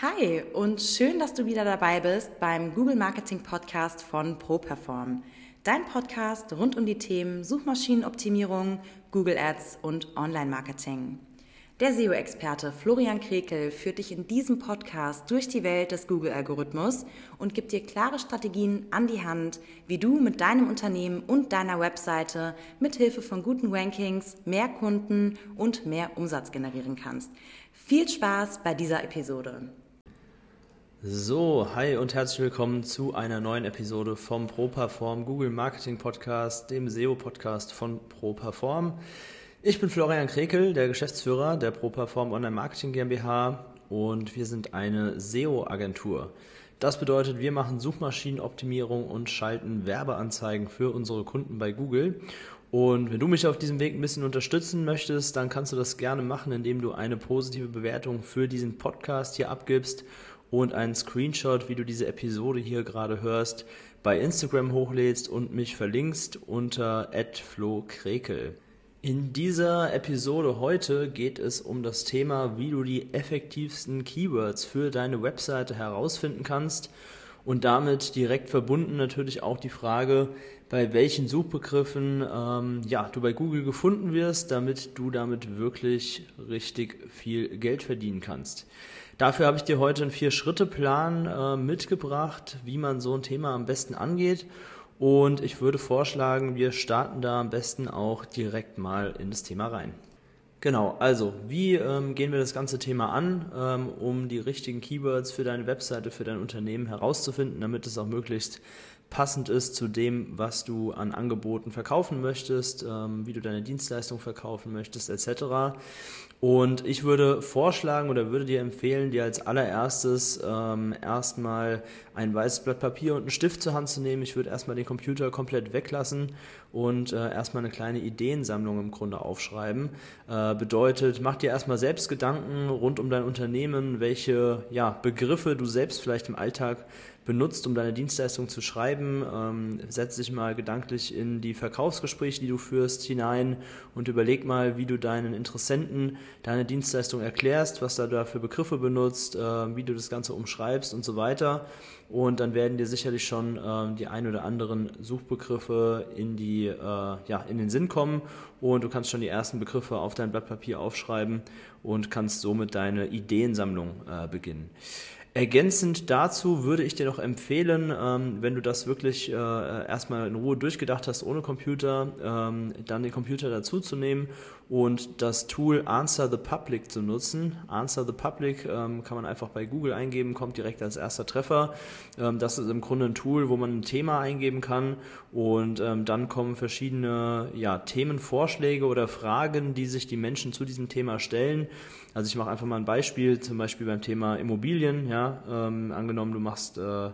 Hi und schön, dass du wieder dabei bist beim Google Marketing Podcast von ProPerform. Dein Podcast rund um die Themen Suchmaschinenoptimierung, Google Ads und Online-Marketing. Der SEO-Experte Florian Krekel führt dich in diesem Podcast durch die Welt des Google-Algorithmus und gibt dir klare Strategien an die Hand, wie du mit deinem Unternehmen und deiner Webseite mit Hilfe von guten Rankings mehr Kunden und mehr Umsatz generieren kannst. Viel Spaß bei dieser Episode. So, hi und herzlich willkommen zu einer neuen Episode vom ProPerform Google Marketing Podcast, dem SEO-Podcast von ProPerform. Ich bin Florian Krekel, der Geschäftsführer der ProPerform Online Marketing GmbH und wir sind eine SEO-Agentur. Das bedeutet, wir machen Suchmaschinenoptimierung und schalten Werbeanzeigen für unsere Kunden bei Google. Und wenn du mich auf diesem Weg ein bisschen unterstützen möchtest, dann kannst du das gerne machen, indem du eine positive Bewertung für diesen Podcast hier abgibst und einen Screenshot, wie du diese Episode hier gerade hörst, bei Instagram hochlädst und mich verlinkst unter @flokrekel. In dieser Episode heute geht es um das Thema, wie du die effektivsten Keywords für deine Webseite herausfinden kannst und damit direkt verbunden natürlich auch die Frage, bei welchen Suchbegriffen ähm, ja, du bei Google gefunden wirst, damit du damit wirklich richtig viel Geld verdienen kannst. Dafür habe ich dir heute einen Vier-Schritte-Plan äh, mitgebracht, wie man so ein Thema am besten angeht. Und ich würde vorschlagen, wir starten da am besten auch direkt mal in das Thema rein. Genau, also wie ähm, gehen wir das ganze Thema an, ähm, um die richtigen Keywords für deine Webseite, für dein Unternehmen herauszufinden, damit es auch möglichst passend ist zu dem, was du an Angeboten verkaufen möchtest, ähm, wie du deine Dienstleistung verkaufen möchtest, etc. Und ich würde vorschlagen oder würde dir empfehlen, dir als allererstes ähm, erstmal ein weißes Blatt Papier und einen Stift zur Hand zu nehmen. Ich würde erstmal den Computer komplett weglassen und äh, erstmal eine kleine Ideensammlung im Grunde aufschreiben. Äh, bedeutet, mach dir erstmal selbst Gedanken rund um dein Unternehmen, welche ja, Begriffe du selbst vielleicht im Alltag benutzt, um deine Dienstleistung zu schreiben. Ähm, setz dich mal gedanklich in die Verkaufsgespräche, die du führst, hinein und überleg mal, wie du deinen Interessenten deine Dienstleistung erklärst, was da für Begriffe benutzt, äh, wie du das Ganze umschreibst und so weiter. Und dann werden dir sicherlich schon äh, die ein oder anderen Suchbegriffe in, die, äh, ja, in den Sinn kommen und du kannst schon die ersten Begriffe auf dein Blatt Papier aufschreiben und kannst somit deine Ideensammlung äh, beginnen. Ergänzend dazu würde ich dir noch empfehlen, ähm, wenn du das wirklich äh, erstmal in Ruhe durchgedacht hast ohne Computer, ähm, dann den Computer dazu zu nehmen und das Tool Answer the Public zu nutzen. Answer the Public ähm, kann man einfach bei Google eingeben, kommt direkt als erster Treffer. Ähm, das ist im Grunde ein Tool, wo man ein Thema eingeben kann und ähm, dann kommen verschiedene ja, Themenvorschläge oder Fragen, die sich die Menschen zu diesem Thema stellen. Also ich mache einfach mal ein Beispiel, zum Beispiel beim Thema Immobilien. Ja, ähm, angenommen, du machst, äh,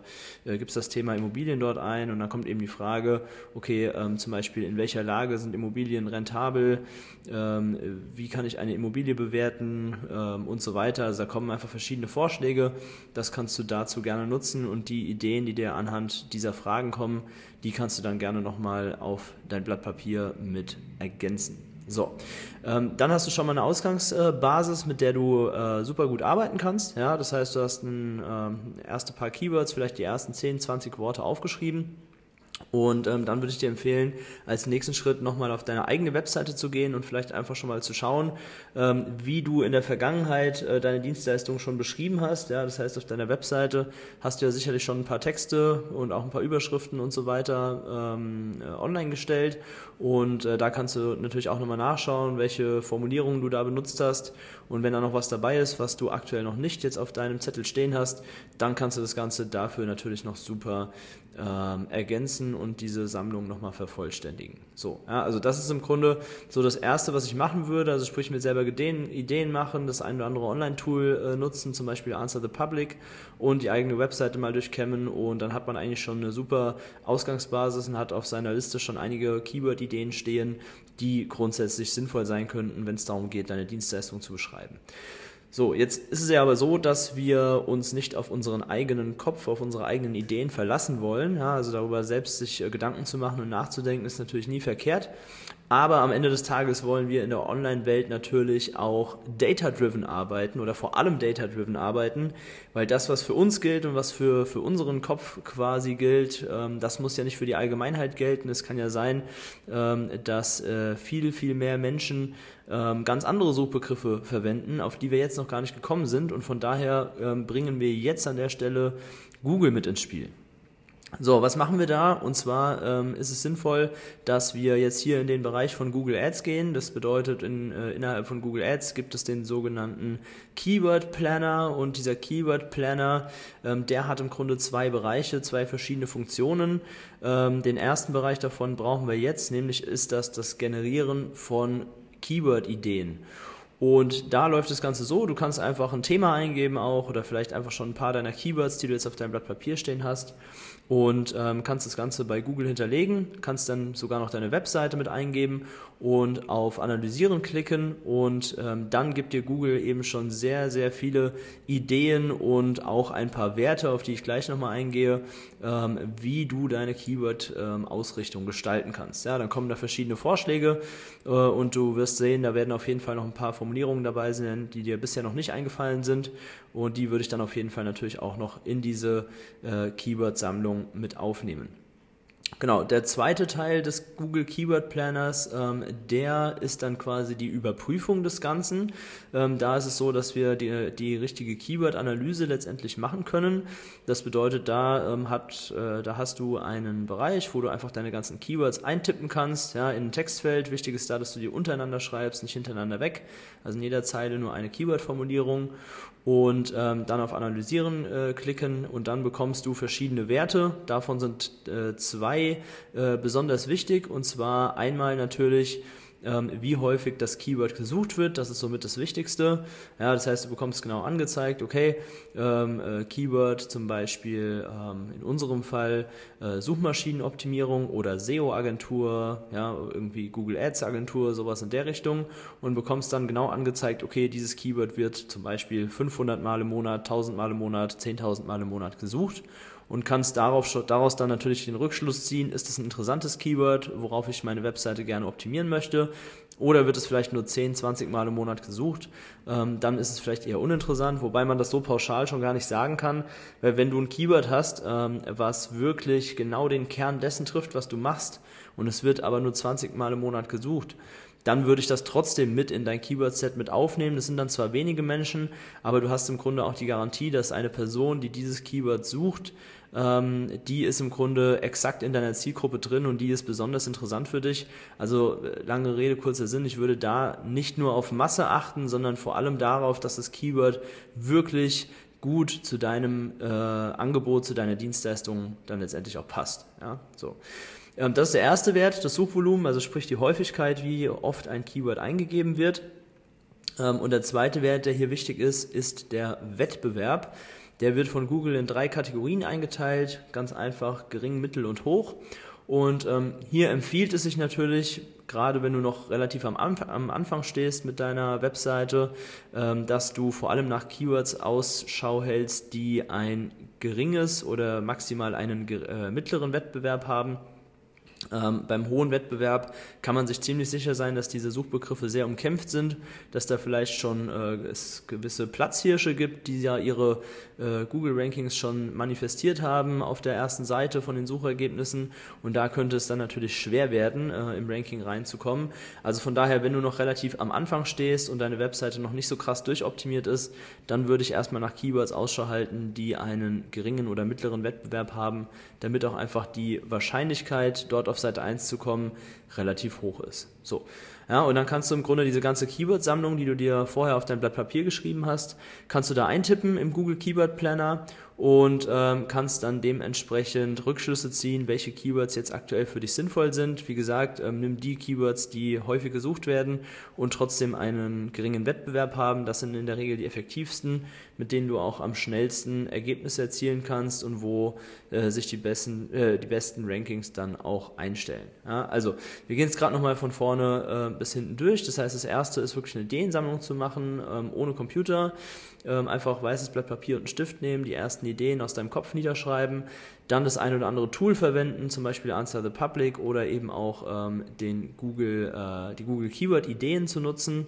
äh, gibst das Thema Immobilien dort ein und dann kommt eben die Frage, okay, ähm, zum Beispiel in welcher Lage sind Immobilien rentabel, ähm, wie kann ich eine Immobilie bewerten ähm, und so weiter. Also da kommen einfach verschiedene Vorschläge. Das kannst du dazu gerne nutzen und die Ideen, die dir anhand dieser Fragen kommen, die kannst du dann gerne nochmal auf dein Blatt Papier mit ergänzen. So, ähm, dann hast du schon mal eine Ausgangsbasis, mit der du äh, super gut arbeiten kannst. Ja, das heißt, du hast ein ähm, erste paar Keywords, vielleicht die ersten 10, 20 Worte aufgeschrieben und ähm, dann würde ich dir empfehlen, als nächsten Schritt nochmal auf deine eigene Webseite zu gehen und vielleicht einfach schon mal zu schauen, ähm, wie du in der Vergangenheit äh, deine Dienstleistung schon beschrieben hast. Ja, das heißt, auf deiner Webseite hast du ja sicherlich schon ein paar Texte und auch ein paar Überschriften und so weiter ähm, äh, online gestellt. Und äh, da kannst du natürlich auch nochmal nachschauen, welche Formulierungen du da benutzt hast. Und wenn da noch was dabei ist, was du aktuell noch nicht jetzt auf deinem Zettel stehen hast, dann kannst du das Ganze dafür natürlich noch super ähm, ergänzen und diese Sammlung nochmal vervollständigen. So, ja, also das ist im Grunde so das Erste, was ich machen würde. Also sprich mir selber Ideen, Ideen machen, das ein oder andere Online-Tool äh, nutzen, zum Beispiel Answer the Public und die eigene Webseite mal durchkämmen und dann hat man eigentlich schon eine super Ausgangsbasis und hat auf seiner Liste schon einige Keyword-Ideen stehen, die grundsätzlich sinnvoll sein könnten, wenn es darum geht, deine Dienstleistung zu beschreiben. So, jetzt ist es ja aber so, dass wir uns nicht auf unseren eigenen Kopf, auf unsere eigenen Ideen verlassen wollen. Ja, also darüber selbst sich äh, Gedanken zu machen und nachzudenken ist natürlich nie verkehrt. Aber am Ende des Tages wollen wir in der Online-Welt natürlich auch data-driven arbeiten oder vor allem data-driven arbeiten, weil das, was für uns gilt und was für, für unseren Kopf quasi gilt, ähm, das muss ja nicht für die Allgemeinheit gelten. Es kann ja sein, ähm, dass äh, viel, viel mehr Menschen ähm, ganz andere Suchbegriffe verwenden, auf die wir jetzt noch gar nicht gekommen sind. Und von daher ähm, bringen wir jetzt an der Stelle Google mit ins Spiel. So, was machen wir da? Und zwar ähm, ist es sinnvoll, dass wir jetzt hier in den Bereich von Google Ads gehen. Das bedeutet, in, äh, innerhalb von Google Ads gibt es den sogenannten Keyword Planner und dieser Keyword Planner, ähm, der hat im Grunde zwei Bereiche, zwei verschiedene Funktionen. Ähm, den ersten Bereich davon brauchen wir jetzt, nämlich ist das das Generieren von Keyword-Ideen. Und da läuft das Ganze so, du kannst einfach ein Thema eingeben auch oder vielleicht einfach schon ein paar deiner Keywords, die du jetzt auf deinem Blatt Papier stehen hast und ähm, kannst das Ganze bei Google hinterlegen, kannst dann sogar noch deine Webseite mit eingeben und auf Analysieren klicken und ähm, dann gibt dir Google eben schon sehr, sehr viele Ideen und auch ein paar Werte, auf die ich gleich nochmal eingehe, ähm, wie du deine Keyword-Ausrichtung ähm, gestalten kannst. Ja, dann kommen da verschiedene Vorschläge äh, und du wirst sehen, da werden auf jeden Fall noch ein paar Formulierungen dabei sein, die dir bisher noch nicht eingefallen sind und die würde ich dann auf jeden Fall natürlich auch noch in diese äh, Keyword-Sammlung mit aufnehmen. Genau, der zweite Teil des Google Keyword Planners, ähm, der ist dann quasi die Überprüfung des Ganzen. Ähm, da ist es so, dass wir die, die richtige Keyword-Analyse letztendlich machen können. Das bedeutet, da, ähm, hat, äh, da hast du einen Bereich, wo du einfach deine ganzen Keywords eintippen kannst, ja, in ein Textfeld. Wichtig ist da, dass du die untereinander schreibst, nicht hintereinander weg. Also in jeder Zeile nur eine Keyword-Formulierung und ähm, dann auf Analysieren äh, klicken und dann bekommst du verschiedene Werte. Davon sind äh, zwei äh, besonders wichtig und zwar einmal natürlich ähm, wie häufig das Keyword gesucht wird. Das ist somit das Wichtigste. Ja, das heißt, du bekommst genau angezeigt, okay, ähm, äh, Keyword zum Beispiel ähm, in unserem Fall äh, Suchmaschinenoptimierung oder SEO-Agentur, ja, irgendwie Google Ads-Agentur, sowas in der Richtung und bekommst dann genau angezeigt, okay, dieses Keyword wird zum Beispiel 500 Mal im Monat, 1000 Mal im Monat, 10.000 Mal im Monat gesucht und kannst darauf, daraus dann natürlich den Rückschluss ziehen, ist es ein interessantes Keyword, worauf ich meine Webseite gerne optimieren möchte, oder wird es vielleicht nur 10, 20 Mal im Monat gesucht, ähm, dann ist es vielleicht eher uninteressant, wobei man das so pauschal schon gar nicht sagen kann, weil wenn du ein Keyword hast, ähm, was wirklich genau den Kern dessen trifft, was du machst, und es wird aber nur 20 Mal im Monat gesucht, dann würde ich das trotzdem mit in dein Keyword-Set mit aufnehmen. Das sind dann zwar wenige Menschen, aber du hast im Grunde auch die Garantie, dass eine Person, die dieses Keyword sucht, ähm, die ist im Grunde exakt in deiner Zielgruppe drin und die ist besonders interessant für dich. Also äh, lange Rede, kurzer Sinn, ich würde da nicht nur auf Masse achten, sondern vor allem darauf, dass das Keyword wirklich gut zu deinem äh, Angebot, zu deiner Dienstleistung dann letztendlich auch passt. Ja, so. Ähm, das ist der erste Wert, das Suchvolumen, also sprich die Häufigkeit, wie oft ein Keyword eingegeben wird. Ähm, und der zweite Wert, der hier wichtig ist, ist der Wettbewerb. Der wird von Google in drei Kategorien eingeteilt, ganz einfach gering, mittel und hoch. Und ähm, hier empfiehlt es sich natürlich, gerade wenn du noch relativ am, Anf am Anfang stehst mit deiner Webseite, ähm, dass du vor allem nach Keywords Ausschau hältst, die ein geringes oder maximal einen äh, mittleren Wettbewerb haben. Ähm, beim hohen Wettbewerb kann man sich ziemlich sicher sein, dass diese Suchbegriffe sehr umkämpft sind, dass da vielleicht schon äh, es gewisse Platzhirsche gibt, die ja ihre äh, Google-Rankings schon manifestiert haben auf der ersten Seite von den Suchergebnissen und da könnte es dann natürlich schwer werden, äh, im Ranking reinzukommen. Also von daher, wenn du noch relativ am Anfang stehst und deine Webseite noch nicht so krass durchoptimiert ist, dann würde ich erstmal nach Keywords Ausschau halten, die einen geringen oder mittleren Wettbewerb haben, damit auch einfach die Wahrscheinlichkeit, dort auf Seite 1 zu kommen, relativ hoch ist. So. Ja, und dann kannst du im Grunde diese ganze Keyword-Sammlung, die du dir vorher auf dein Blatt Papier geschrieben hast, kannst du da eintippen im Google Keyword Planner und ähm, kannst dann dementsprechend Rückschlüsse ziehen, welche Keywords jetzt aktuell für dich sinnvoll sind. Wie gesagt, ähm, nimm die Keywords, die häufig gesucht werden und trotzdem einen geringen Wettbewerb haben. Das sind in der Regel die effektivsten. Mit denen du auch am schnellsten Ergebnisse erzielen kannst und wo äh, sich die besten, äh, die besten Rankings dann auch einstellen. Ja, also wir gehen jetzt gerade nochmal von vorne äh, bis hinten durch. Das heißt, das erste ist wirklich eine Ideensammlung zu machen, ähm, ohne Computer. Ähm, einfach weißes Blatt Papier und einen Stift nehmen, die ersten Ideen aus deinem Kopf niederschreiben, dann das ein oder andere Tool verwenden, zum Beispiel Answer the Public oder eben auch ähm, den Google, äh, die Google Keyword Ideen zu nutzen.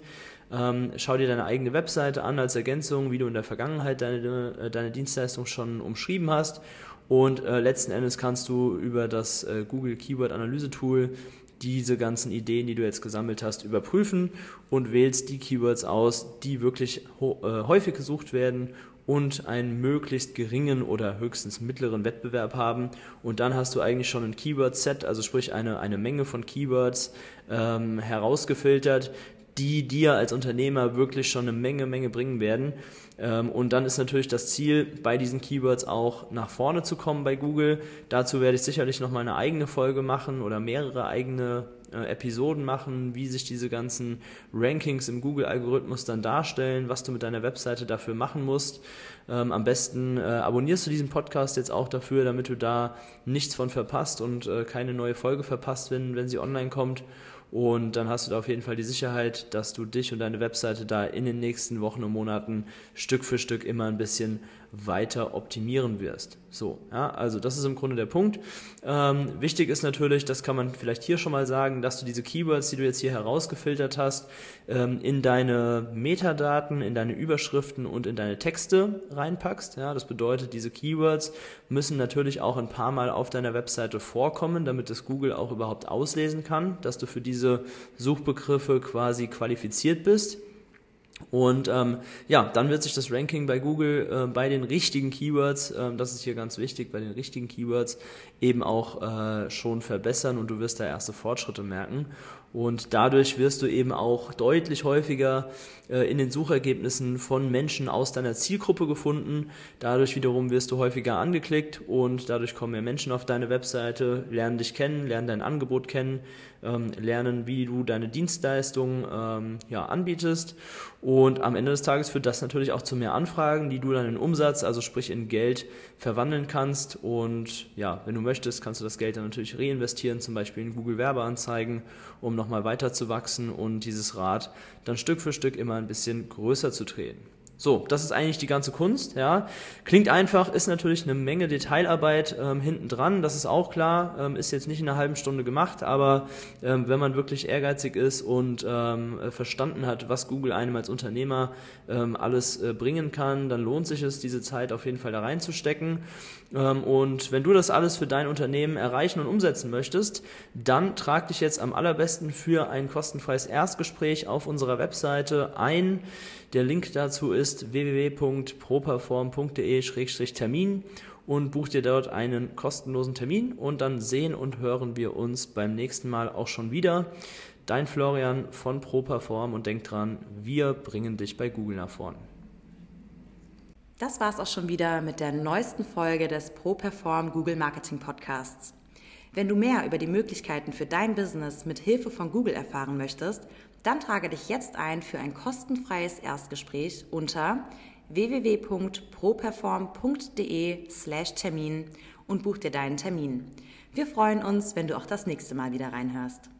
Ähm, schau dir deine eigene Webseite an als Ergänzung, wie du in der Vergangenheit deine, äh, deine Dienstleistung schon umschrieben hast. Und äh, letzten Endes kannst du über das äh, Google Keyword Analyse Tool diese ganzen Ideen, die du jetzt gesammelt hast, überprüfen und wählst die Keywords aus, die wirklich äh, häufig gesucht werden und einen möglichst geringen oder höchstens mittleren Wettbewerb haben. Und dann hast du eigentlich schon ein Keyword-Set, also sprich eine, eine Menge von Keywords ähm, herausgefiltert, die dir als Unternehmer wirklich schon eine Menge, Menge bringen werden. Ähm, und dann ist natürlich das Ziel, bei diesen Keywords auch nach vorne zu kommen bei Google. Dazu werde ich sicherlich nochmal eine eigene Folge machen oder mehrere eigene äh, Episoden machen, wie sich diese ganzen Rankings im Google-Algorithmus dann darstellen, was du mit deiner Webseite dafür machen musst. Ähm, am besten äh, abonnierst du diesen Podcast jetzt auch dafür, damit du da nichts von verpasst und äh, keine neue Folge verpasst, wenn, wenn sie online kommt. Und dann hast du da auf jeden Fall die Sicherheit, dass du dich und deine Webseite da in den nächsten Wochen und Monaten Stück für Stück immer ein bisschen weiter optimieren wirst. So, ja, also das ist im Grunde der Punkt. Ähm, wichtig ist natürlich, das kann man vielleicht hier schon mal sagen, dass du diese Keywords, die du jetzt hier herausgefiltert hast, ähm, in deine Metadaten, in deine Überschriften und in deine Texte reinpackst. Ja, das bedeutet, diese Keywords müssen natürlich auch ein paar Mal auf deiner Webseite vorkommen, damit das Google auch überhaupt auslesen kann, dass du für diese Suchbegriffe quasi qualifiziert bist. Und ähm, ja, dann wird sich das Ranking bei Google äh, bei den richtigen Keywords, äh, das ist hier ganz wichtig, bei den richtigen Keywords eben auch äh, schon verbessern und du wirst da erste Fortschritte merken. Und dadurch wirst du eben auch deutlich häufiger äh, in den Suchergebnissen von Menschen aus deiner Zielgruppe gefunden. Dadurch wiederum wirst du häufiger angeklickt und dadurch kommen mehr Menschen auf deine Webseite, lernen dich kennen, lernen dein Angebot kennen, ähm, lernen, wie du deine Dienstleistung ähm, ja, anbietest. Und am Ende des Tages führt das natürlich auch zu mehr Anfragen, die du dann in Umsatz, also sprich in Geld, verwandeln kannst. Und ja, wenn du möchtest, kannst du das Geld dann natürlich reinvestieren, zum Beispiel in Google Werbeanzeigen, um nochmal weiter zu wachsen und dieses Rad dann Stück für Stück immer ein bisschen größer zu drehen. So, das ist eigentlich die ganze Kunst, ja. Klingt einfach, ist natürlich eine Menge Detailarbeit ähm, hinten dran, das ist auch klar, ähm, ist jetzt nicht in einer halben Stunde gemacht, aber ähm, wenn man wirklich ehrgeizig ist und ähm, verstanden hat, was Google einem als Unternehmer ähm, alles äh, bringen kann, dann lohnt sich es, diese Zeit auf jeden Fall da reinzustecken. Ähm, und wenn du das alles für dein Unternehmen erreichen und umsetzen möchtest, dann trag dich jetzt am allerbesten für ein kostenfreies Erstgespräch auf unserer Webseite ein. Der Link dazu ist www.properform.de-termin und buch dir dort einen kostenlosen Termin und dann sehen und hören wir uns beim nächsten Mal auch schon wieder. Dein Florian von Properform und denk dran, wir bringen dich bei Google nach vorn. Das war es auch schon wieder mit der neuesten Folge des ProPerform Google Marketing Podcasts. Wenn du mehr über die Möglichkeiten für dein Business mit Hilfe von Google erfahren möchtest, dann trage dich jetzt ein für ein kostenfreies Erstgespräch unter www.properform.de/termin und buch dir deinen Termin. Wir freuen uns, wenn du auch das nächste Mal wieder reinhörst.